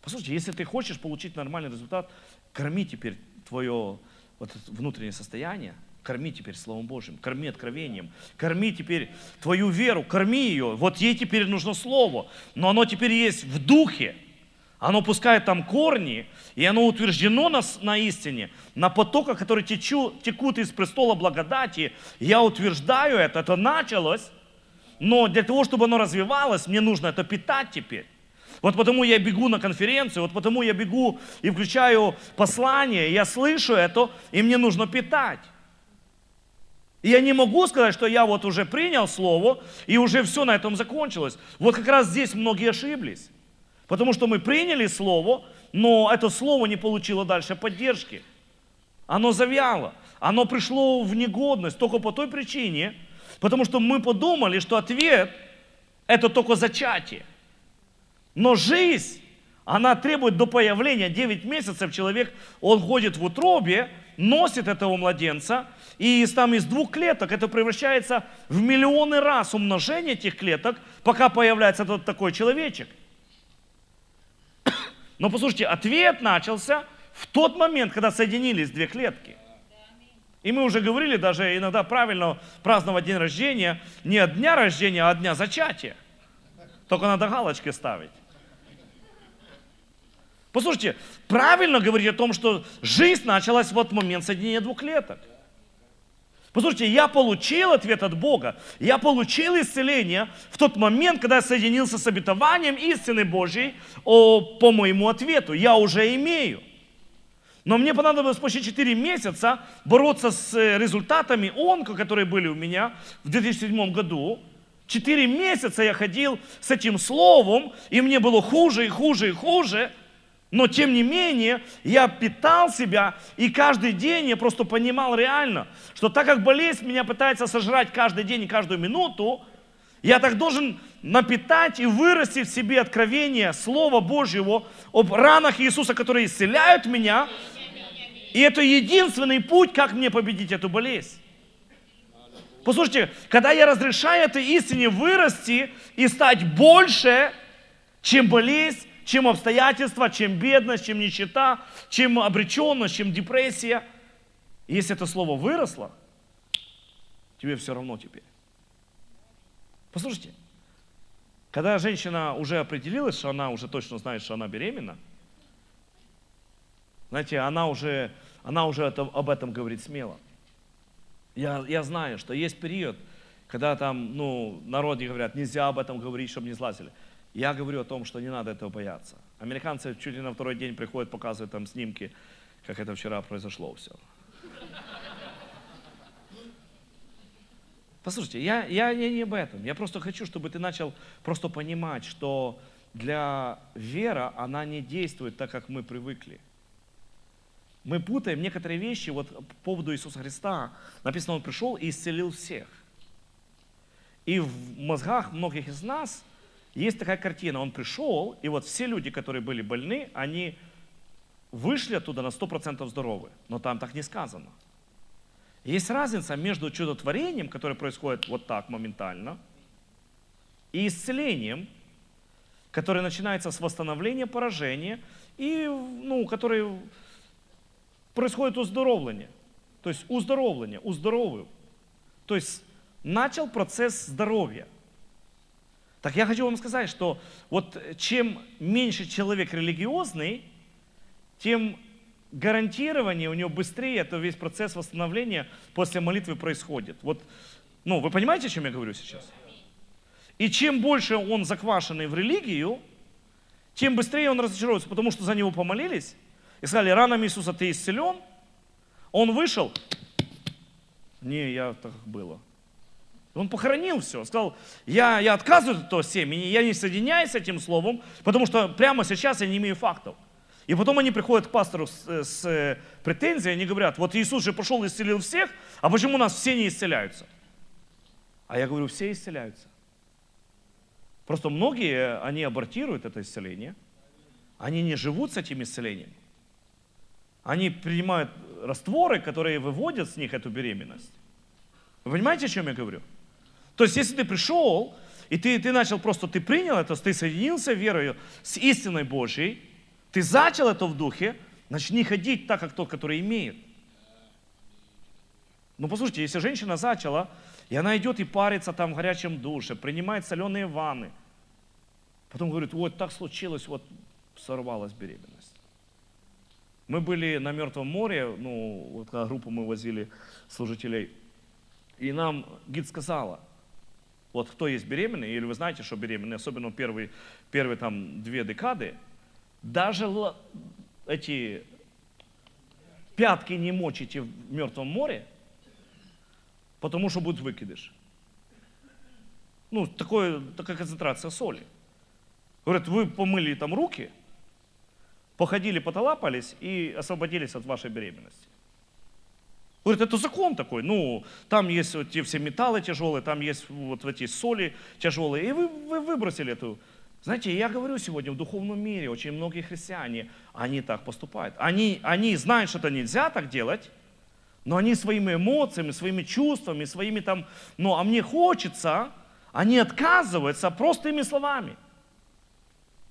Послушайте, если ты хочешь получить нормальный результат, корми теперь твое вот, внутреннее состояние Корми теперь Словом Божьим, корми откровением, корми теперь твою веру, корми ее. Вот ей теперь нужно Слово, но оно теперь есть в духе. Оно пускает там корни, и оно утверждено на, на истине, на потоках, которые течу, текут из престола благодати. Я утверждаю это, это началось, но для того, чтобы оно развивалось, мне нужно это питать теперь. Вот потому я бегу на конференцию, вот потому я бегу и включаю послание, я слышу это, и мне нужно питать. И я не могу сказать, что я вот уже принял слово, и уже все на этом закончилось. Вот как раз здесь многие ошиблись. Потому что мы приняли слово, но это слово не получило дальше поддержки. Оно завяло, оно пришло в негодность только по той причине, потому что мы подумали, что ответ – это только зачатие. Но жизнь, она требует до появления 9 месяцев человек, он ходит в утробе, носит этого младенца, и из, там, из двух клеток это превращается в миллионы раз умножение этих клеток, пока появляется этот такой человечек. Но послушайте, ответ начался в тот момент, когда соединились две клетки. И мы уже говорили, даже иногда правильно праздновать день рождения не от дня рождения, а от дня зачатия. Только надо галочки ставить. Послушайте, правильно говорить о том, что жизнь началась в вот момент соединения двух клеток. Послушайте, я получил ответ от Бога. Я получил исцеление в тот момент, когда я соединился с обетованием истины Божьей о, по моему ответу. Я уже имею. Но мне понадобилось почти 4 месяца бороться с э, результатами онко, которые были у меня в 2007 году. Четыре месяца я ходил с этим словом, и мне было хуже и хуже и хуже. Но тем не менее, я питал себя, и каждый день я просто понимал реально, что так как болезнь меня пытается сожрать каждый день и каждую минуту, я так должен напитать и вырасти в себе откровение Слова Божьего об ранах Иисуса, которые исцеляют меня. И это единственный путь, как мне победить эту болезнь. Послушайте, когда я разрешаю этой истине вырасти и стать больше, чем болезнь, чем обстоятельства, чем бедность, чем нищета, чем обреченность, чем депрессия. Если это слово выросло, тебе все равно теперь. Послушайте, когда женщина уже определилась, что она уже точно знает, что она беременна, знаете, она уже, она уже это, об этом говорит смело. Я, я знаю, что есть период, когда там, ну, народе говорят, нельзя об этом говорить, чтобы не злазили. Я говорю о том, что не надо этого бояться. Американцы чуть ли на второй день приходят, показывают там снимки, как это вчера произошло все. Послушайте, я, я, я не об этом. Я просто хочу, чтобы ты начал просто понимать, что для вера она не действует так, как мы привыкли. Мы путаем некоторые вещи. Вот по поводу Иисуса Христа написано, Он пришел и исцелил всех. И в мозгах многих из нас есть такая картина, он пришел, и вот все люди, которые были больны, они вышли оттуда на 100% здоровы. Но там так не сказано. Есть разница между чудотворением, которое происходит вот так моментально, и исцелением, которое начинается с восстановления поражения, и ну, который происходит уздоровление. То есть уздоровление, уздоровую. То есть начал процесс здоровья. Так я хочу вам сказать, что вот чем меньше человек религиозный, тем гарантирование у него быстрее, это весь процесс восстановления после молитвы происходит. Вот, ну, вы понимаете, о чем я говорю сейчас? И чем больше он заквашенный в религию, тем быстрее он разочаруется, потому что за него помолились и сказали, ранами Иисуса ты исцелен. Он вышел, не, я так было. Он похоронил все, сказал, я, я отказываюсь от этого семени, я не соединяюсь с этим словом, потому что прямо сейчас я не имею фактов. И потом они приходят к пастору с, с э, претензией, они говорят, вот Иисус же пошел и исцелил всех, а почему у нас все не исцеляются? А я говорю, все исцеляются. Просто многие, они абортируют это исцеление, они не живут с этим исцелением. Они принимают растворы, которые выводят с них эту беременность. Вы понимаете, о чем я говорю? То есть, если ты пришел, и ты, ты начал просто, ты принял это, ты соединился верою с истиной Божьей, ты зачал это в духе, начни ходить так, как тот, который имеет. Ну, послушайте, если женщина зачала, и она идет и парится там в горячем душе, принимает соленые ванны, потом говорит, вот так случилось, вот сорвалась беременность. Мы были на Мертвом море, ну, вот когда группу мы возили служителей, и нам гид сказала, вот кто есть беременный, или вы знаете, что беременный, особенно первые, первые там две декады, даже эти пятки не мочите в Мертвом море, потому что будет выкидыш. Ну, такое, такая концентрация соли. Говорят, вы помыли там руки, походили, потолапались и освободились от вашей беременности. Говорит, это закон такой. Ну, там есть вот те все металлы тяжелые, там есть вот эти соли тяжелые. И вы, вы выбросили эту. Знаете, я говорю сегодня в духовном мире, очень многие христиане, они так поступают. Они, они знают, что это нельзя так делать, но они своими эмоциями, своими чувствами, своими там, ну, а мне хочется, они отказываются простыми словами.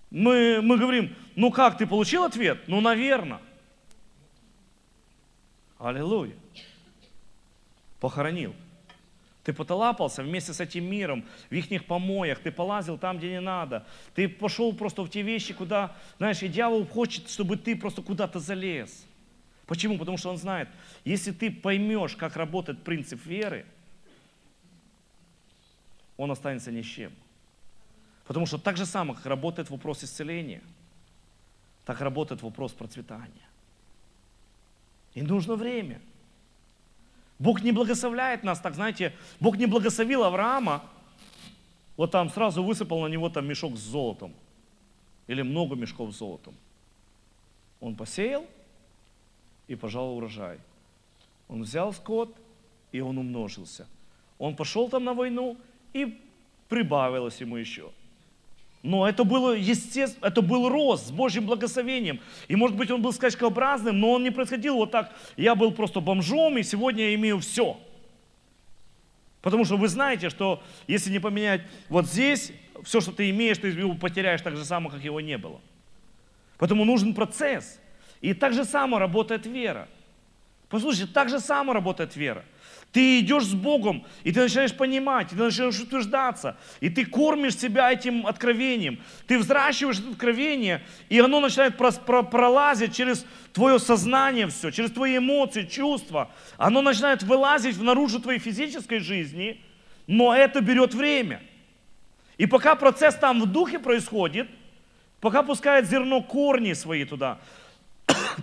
Мы, мы говорим, ну как, ты получил ответ? Ну, наверное. Аллилуйя. Похоронил. Ты потолапался вместе с этим миром, в их помоях, ты полазил там, где не надо. Ты пошел просто в те вещи, куда, знаешь, и дьявол хочет, чтобы ты просто куда-то залез. Почему? Потому что он знает, если ты поймешь, как работает принцип веры, он останется ни с чем. Потому что так же самое, как работает вопрос исцеления, так работает вопрос процветания. И нужно время. Бог не благословляет нас, так знаете, Бог не благословил Авраама, вот там сразу высыпал на него там мешок с золотом. Или много мешков с золотом. Он посеял, и пожал урожай. Он взял скот, и он умножился. Он пошел там на войну, и прибавилось ему еще. Но это было естественно, это был рост с Божьим благословением. И может быть он был скачкообразным, но он не происходил вот так. Я был просто бомжом, и сегодня я имею все. Потому что вы знаете, что если не поменять вот здесь, все, что ты имеешь, ты его потеряешь так же само, как его не было. Поэтому нужен процесс. И так же само работает вера. Послушайте, так же само работает вера. Ты идешь с Богом, и ты начинаешь понимать, и ты начинаешь утверждаться, и ты кормишь себя этим откровением. Ты взращиваешь это откровение, и оно начинает пролазить через твое сознание все, через твои эмоции, чувства. Оно начинает вылазить наружу твоей физической жизни, но это берет время. И пока процесс там в духе происходит, пока пускает зерно корни свои туда,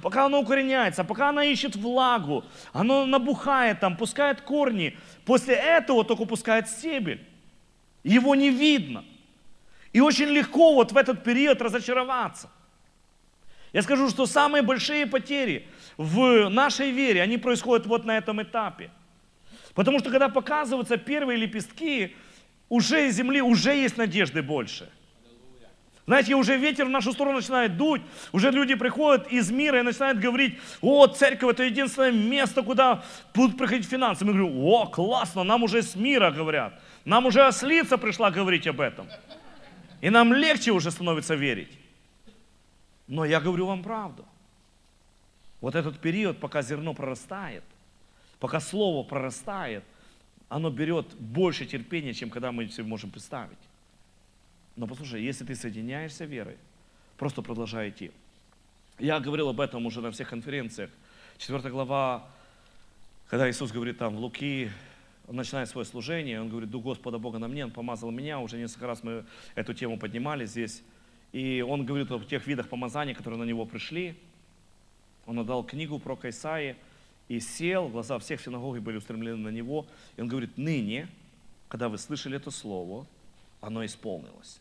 пока оно укореняется, пока оно ищет влагу, оно набухает там, пускает корни. После этого только пускает стебель. Его не видно. И очень легко вот в этот период разочароваться. Я скажу, что самые большие потери в нашей вере, они происходят вот на этом этапе. Потому что когда показываются первые лепестки, уже из земли уже есть надежды больше. Знаете, уже ветер в нашу сторону начинает дуть, уже люди приходят из мира и начинают говорить, о, церковь это единственное место, куда будут приходить финансы. Мы говорим, о, классно, нам уже с мира говорят, нам уже ослица пришла говорить об этом. И нам легче уже становится верить. Но я говорю вам правду. Вот этот период, пока зерно прорастает, пока слово прорастает, оно берет больше терпения, чем когда мы себе можем представить. Но послушай, если ты соединяешься верой, просто продолжай идти. Я говорил об этом уже на всех конференциях. Четвертая глава, когда Иисус говорит там в Луки, он начинает свое служение, он говорит, Дух Господа Бога на мне, он помазал меня, уже несколько раз мы эту тему поднимали здесь. И он говорит о тех видах помазания, которые на него пришли. Он отдал книгу про Кайсаи и сел, глаза всех синагоги были устремлены на него. И он говорит, ныне, когда вы слышали это слово, оно исполнилось.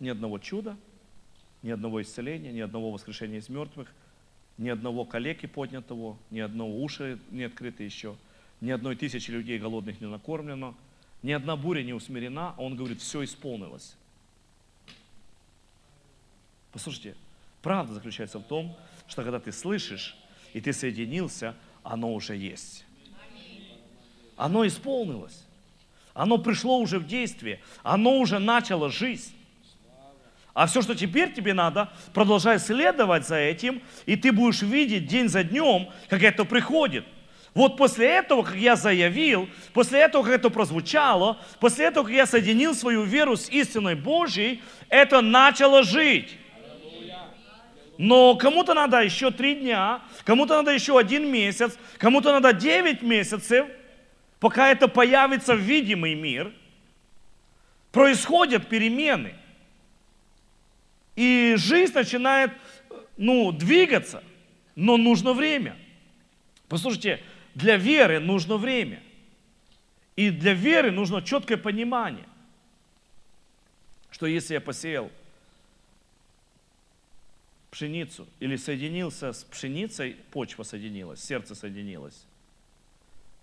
Ни одного чуда, ни одного исцеления, ни одного воскрешения из мертвых, ни одного калеки поднятого, ни одного уши не открыто еще, ни одной тысячи людей голодных не накормлено, ни одна буря не усмирена, а он говорит, все исполнилось. Послушайте, правда заключается в том, что когда ты слышишь, и ты соединился, оно уже есть. Оно исполнилось. Оно пришло уже в действие. Оно уже начало жизнь. А все, что теперь тебе надо, продолжай следовать за этим, и ты будешь видеть день за днем, как это приходит. Вот после этого, как я заявил, после этого, как это прозвучало, после этого, как я соединил свою веру с истиной Божьей, это начало жить. Но кому-то надо еще три дня, кому-то надо еще один месяц, кому-то надо девять месяцев, пока это появится в видимый мир. Происходят перемены. И жизнь начинает ну, двигаться, но нужно время. Послушайте, для веры нужно время. И для веры нужно четкое понимание, что если я посеял пшеницу или соединился с пшеницей, почва соединилась, сердце соединилось,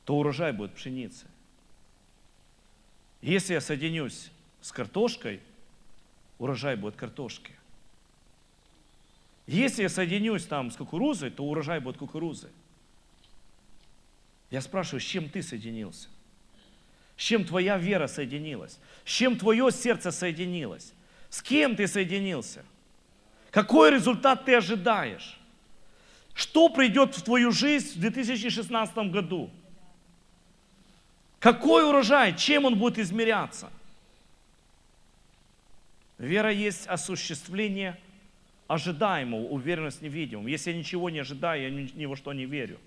то урожай будет пшеницы. Если я соединюсь с картошкой, урожай будет картошки. Если я соединюсь там с кукурузой, то урожай будет кукурузы. Я спрашиваю, с чем ты соединился? С чем твоя вера соединилась? С чем твое сердце соединилось? С кем ты соединился? Какой результат ты ожидаешь? Что придет в твою жизнь в 2016 году? Какой урожай? Чем он будет измеряться? Вера есть осуществление ожидаемого, уверенность невидимого. Если я ничего не ожидаю, я ни, ни во что не верю.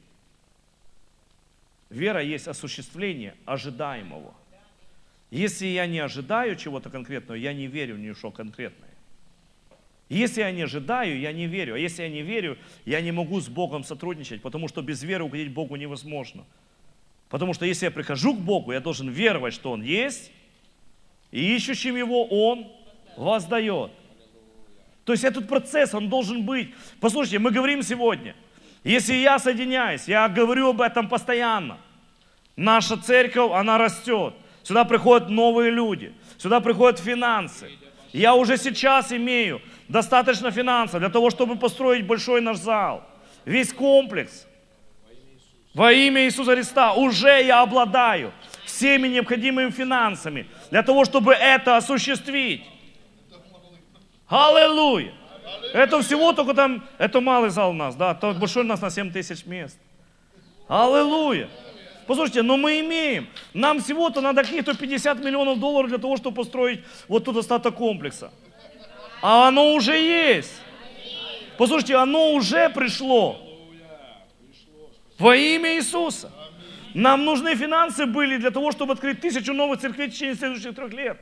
Вера есть осуществление ожидаемого. Если я не ожидаю чего-то конкретного, я не верю ни в что конкретное. Если я не ожидаю, я не верю. А если я не верю, я не могу с Богом сотрудничать, потому что без веры угодить Богу невозможно. Потому что если я прихожу к Богу, я должен веровать, что Он есть, и ищущим Его Он воздает. То есть этот процесс, он должен быть. Послушайте, мы говорим сегодня – если я соединяюсь, я говорю об этом постоянно. Наша церковь, она растет. Сюда приходят новые люди. Сюда приходят финансы. Я уже сейчас имею достаточно финансов для того, чтобы построить большой наш зал. Весь комплекс. Во имя Иисуса Христа уже я обладаю всеми необходимыми финансами для того, чтобы это осуществить. Аллилуйя! Это всего только там, это малый зал у нас, да, то большой у нас на 7 тысяч мест. Аллилуйя. Послушайте, но мы имеем. Нам всего-то надо каких-то 50 миллионов долларов для того, чтобы построить вот тут остаток комплекса. А оно уже есть. Послушайте, оно уже пришло. Во имя Иисуса. Нам нужны финансы были для того, чтобы открыть тысячу новых церквей в течение следующих трех лет.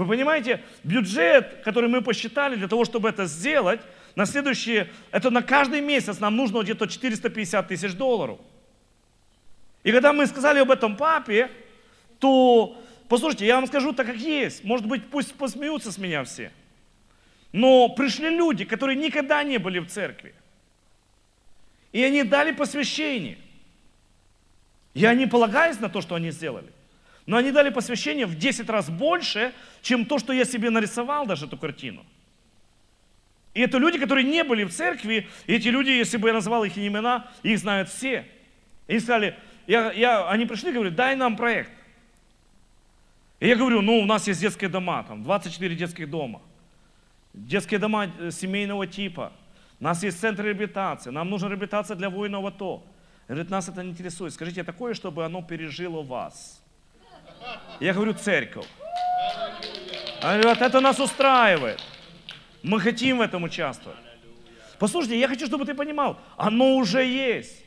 Вы понимаете, бюджет, который мы посчитали для того, чтобы это сделать, на следующие, это на каждый месяц нам нужно где-то 450 тысяч долларов. И когда мы сказали об этом папе, то, послушайте, я вам скажу так, как есть. Может быть, пусть посмеются с меня все. Но пришли люди, которые никогда не были в церкви. И они дали посвящение. Я не полагаюсь на то, что они сделали. Но они дали посвящение в 10 раз больше, чем то, что я себе нарисовал даже эту картину. И это люди, которые не были в церкви, и эти люди, если бы я назвал их имена, их знают все. И они сказали, я, я, они пришли и говорят, дай нам проект. И я говорю, ну у нас есть детские дома, там 24 детских дома. Детские дома э, семейного типа. У нас есть центр реабилитации, нам нужна реабилитация для воинов АТО. Говорит, нас это не интересует. Скажите такое, чтобы оно пережило вас. Я говорю, церковь. Они говорят, это нас устраивает. Мы хотим в этом участвовать. Послушайте, я хочу, чтобы ты понимал, оно уже есть.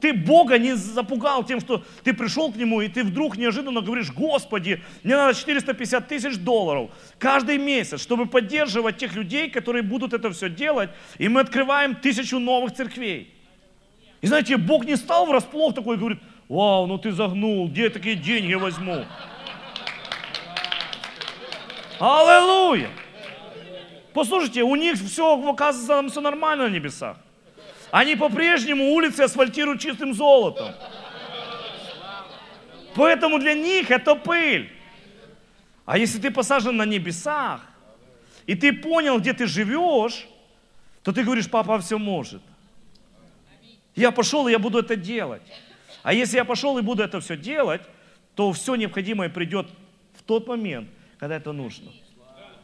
Ты Бога не запугал тем, что ты пришел к Нему, и ты вдруг неожиданно говоришь, Господи, мне надо 450 тысяч долларов каждый месяц, чтобы поддерживать тех людей, которые будут это все делать, и мы открываем тысячу новых церквей. И знаете, Бог не стал врасплох такой и говорит, вау, ну ты загнул, где я такие деньги возьму? Аллилуйя! Послушайте, у них все, оказывается, там все нормально на небесах. Они по-прежнему улицы асфальтируют чистым золотом. Поэтому для них это пыль. А если ты посажен на небесах, и ты понял, где ты живешь, то ты говоришь, папа все может. Я пошел, и я буду это делать. А если я пошел и буду это все делать, то все необходимое придет в тот момент, когда это нужно.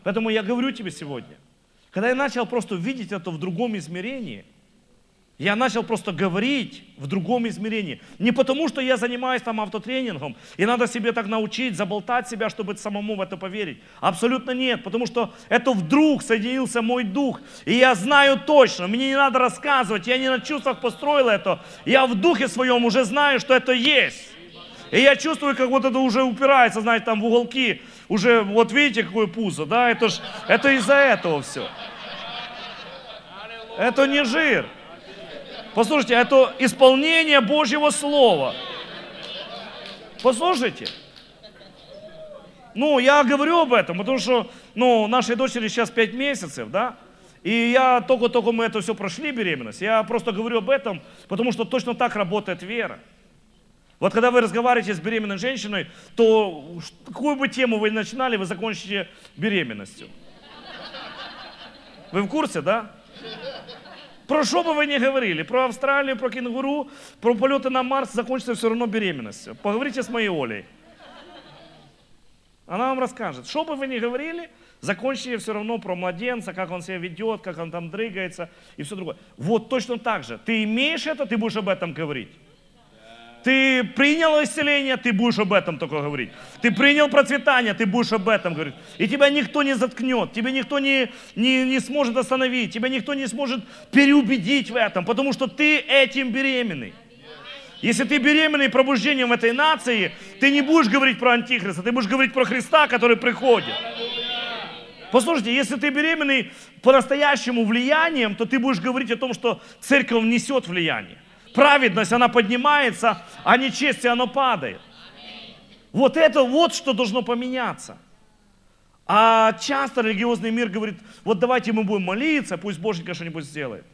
Поэтому я говорю тебе сегодня, когда я начал просто видеть это в другом измерении, Я начал просто говорить в другом измерении. Не потому, что я занимаюсь там автотренингом, и надо себе так научить, заболтать себя, чтобы самому в это поверить. Абсолютно нет, потому что это вдруг соединился мой дух. И я знаю точно, мне не надо рассказывать, я не на чувствах построил это. Я в духе своем уже знаю, что это есть. И я чувствую, как вот это уже упирается, знаете, там в уголки. Уже, вот видите, какое пузо, да? Это ж, это из-за этого все. Это не жир. Послушайте, это исполнение Божьего Слова. Послушайте. Ну, я говорю об этом, потому что, ну, нашей дочери сейчас 5 месяцев, да? И я только-только мы это все прошли, беременность. Я просто говорю об этом, потому что точно так работает вера. Вот когда вы разговариваете с беременной женщиной, то какую бы тему вы ни начинали, вы закончите беременностью. Вы в курсе, да? Про что бы вы ни говорили, про Австралию, про кенгуру, про полеты на Марс, закончится все равно беременностью. Поговорите с моей Олей. Она вам расскажет. Что бы вы ни говорили, закончите все равно про младенца, как он себя ведет, как он там дрыгается и все другое. Вот точно так же. Ты имеешь это, ты будешь об этом говорить. Ты принял исцеление, ты будешь об этом только говорить. Ты принял процветание, ты будешь об этом говорить. И тебя никто не заткнет, тебя никто не, не, не сможет остановить, тебя никто не сможет переубедить в этом, потому что ты этим беременный. Если ты беременный пробуждением этой нации, ты не будешь говорить про Антихриста, ты будешь говорить про Христа, который приходит. Послушайте, если ты беременный по-настоящему влиянием, то ты будешь говорить о том, что церковь несет влияние праведность, она поднимается, а нечестие, оно падает. Вот это вот что должно поменяться. А часто религиозный мир говорит, вот давайте мы будем молиться, пусть Боженька что-нибудь сделает.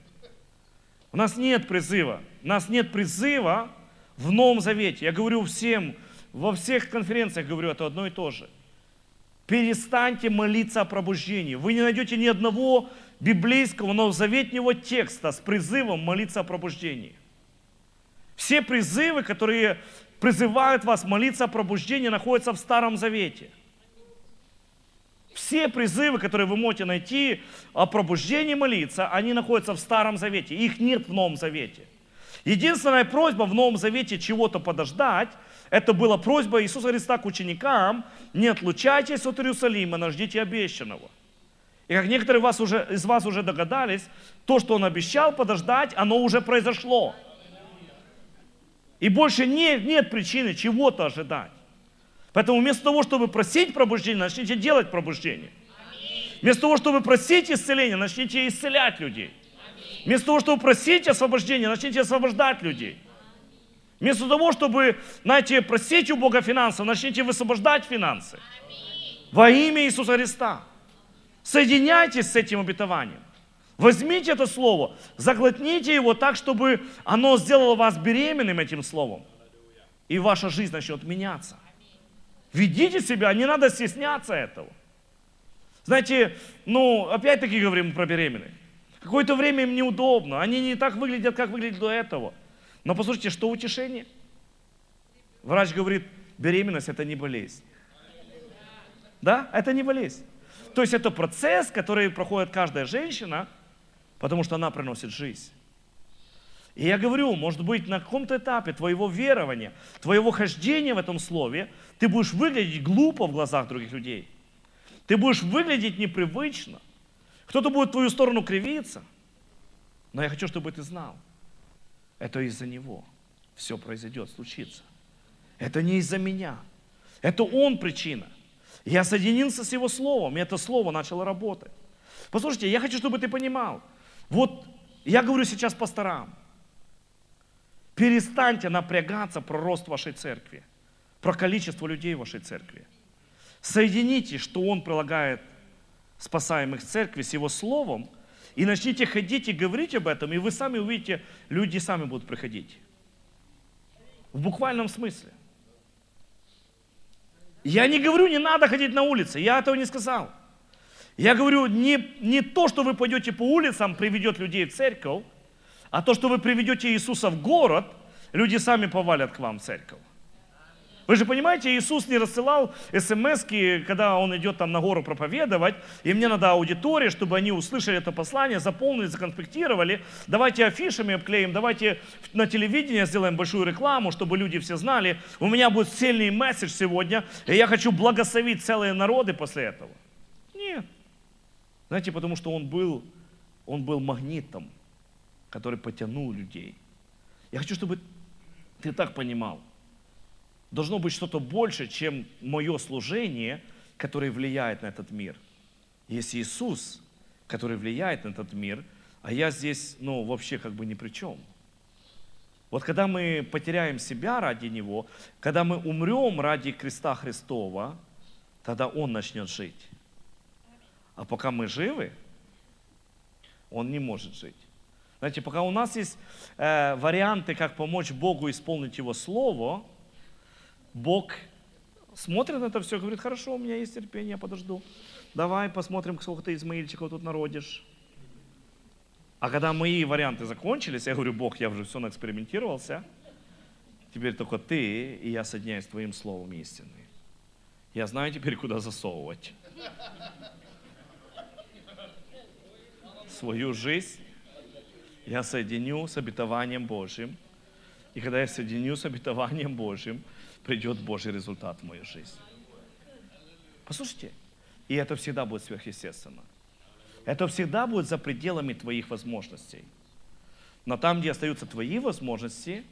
У нас нет призыва. У нас нет призыва в Новом Завете. Я говорю всем, во всех конференциях говорю это одно и то же. Перестаньте молиться о пробуждении. Вы не найдете ни одного библейского, но заветнего текста с призывом молиться о пробуждении. Все призывы, которые призывают вас молиться о пробуждении, находятся в Старом Завете. Все призывы, которые вы можете найти о пробуждении молиться, они находятся в Старом Завете. Их нет в Новом Завете. Единственная просьба в Новом Завете чего-то подождать, это была просьба Иисуса Христа к ученикам, не отлучайтесь от Иерусалима, но ждите обещанного. И как некоторые вас уже, из вас уже догадались, то, что Он обещал подождать, оно уже произошло. И больше нет, нет причины чего-то ожидать. Поэтому вместо того, чтобы просить пробуждение, начните делать пробуждение. Вместо того, чтобы просить исцеления, начните исцелять людей. Вместо того, чтобы просить освобождения, начните освобождать людей. Вместо того, чтобы, знаете, просить у Бога финансов, начните высвобождать финансы. Во имя Иисуса Христа. Соединяйтесь с этим обетованием. Возьмите это слово, заглотните его так, чтобы оно сделало вас беременным этим словом. И ваша жизнь начнет меняться. Ведите себя, не надо стесняться этого. Знаете, ну, опять-таки говорим про беременных. Какое-то время им неудобно, они не так выглядят, как выглядели до этого. Но послушайте, что утешение? Врач говорит, беременность это не болезнь. Да, это не болезнь. То есть это процесс, который проходит каждая женщина – потому что она приносит жизнь. И я говорю, может быть, на каком-то этапе твоего верования, твоего хождения в этом слове, ты будешь выглядеть глупо в глазах других людей. Ты будешь выглядеть непривычно. Кто-то будет в твою сторону кривиться. Но я хочу, чтобы ты знал, это из-за него все произойдет, случится. Это не из-за меня. Это он причина. Я соединился с его словом, и это слово начало работать. Послушайте, я хочу, чтобы ты понимал, вот я говорю сейчас пасторам, перестаньте напрягаться про рост вашей церкви, про количество людей в вашей церкви. Соедините, что Он прилагает спасаемых церкви с Его Словом, и начните ходить и говорить об этом, и вы сами увидите, люди сами будут приходить. В буквальном смысле. Я не говорю, не надо ходить на улице, я этого не сказал. Я говорю, не, не то, что вы пойдете по улицам, приведет людей в церковь, а то, что вы приведете Иисуса в город, люди сами повалят к вам в церковь. Вы же понимаете, Иисус не рассылал смс когда Он идет там на гору проповедовать, и мне надо аудитория, чтобы они услышали это послание, заполнили, законспектировали. Давайте афишами обклеим, давайте на телевидении сделаем большую рекламу, чтобы люди все знали. У меня будет сильный месседж сегодня, и я хочу благословить целые народы после этого. Нет. Знаете, потому что Он был, он был магнитом, который потянул людей. Я хочу, чтобы ты так понимал должно быть что-то больше, чем мое служение, которое влияет на этот мир. Есть Иисус, который влияет на этот мир, а я здесь, ну, вообще как бы ни при чем. Вот когда мы потеряем себя ради Него, когда мы умрем ради креста Христова, тогда Он начнет жить. А пока мы живы, Он не может жить. Знаете, пока у нас есть э, варианты, как помочь Богу исполнить Его Слово – Бог смотрит на это все, говорит, хорошо, у меня есть терпение, я подожду. Давай посмотрим, сколько ты Измаильчиков тут народишь. А когда мои варианты закончились, я говорю, Бог, я уже все наэкспериментировался. Теперь только ты, и я соединяюсь с твоим словом истины. Я знаю теперь, куда засовывать. Свою жизнь я соединю с обетованием Божьим. И когда я соединю с обетованием Божьим, придет Божий результат в мою жизнь. Послушайте, и это всегда будет сверхъестественно. Это всегда будет за пределами твоих возможностей. Но там, где остаются твои возможности,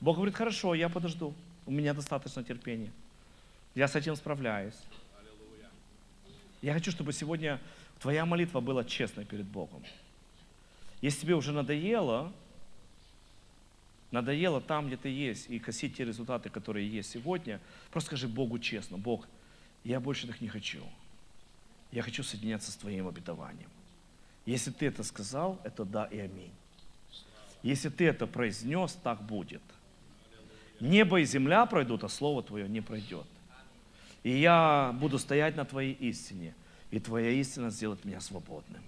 Бог говорит, хорошо, я подожду. У меня достаточно терпения. Я с этим справляюсь. Я хочу, чтобы сегодня твоя молитва была честной перед Богом. Если тебе уже надоело, надоело там, где ты есть, и косить те результаты, которые есть сегодня, просто скажи Богу честно, Бог, я больше так не хочу. Я хочу соединяться с Твоим обетованием. Если ты это сказал, это да и аминь. Если ты это произнес, так будет. Небо и земля пройдут, а Слово Твое не пройдет. И я буду стоять на Твоей истине, и Твоя истина сделает меня свободным.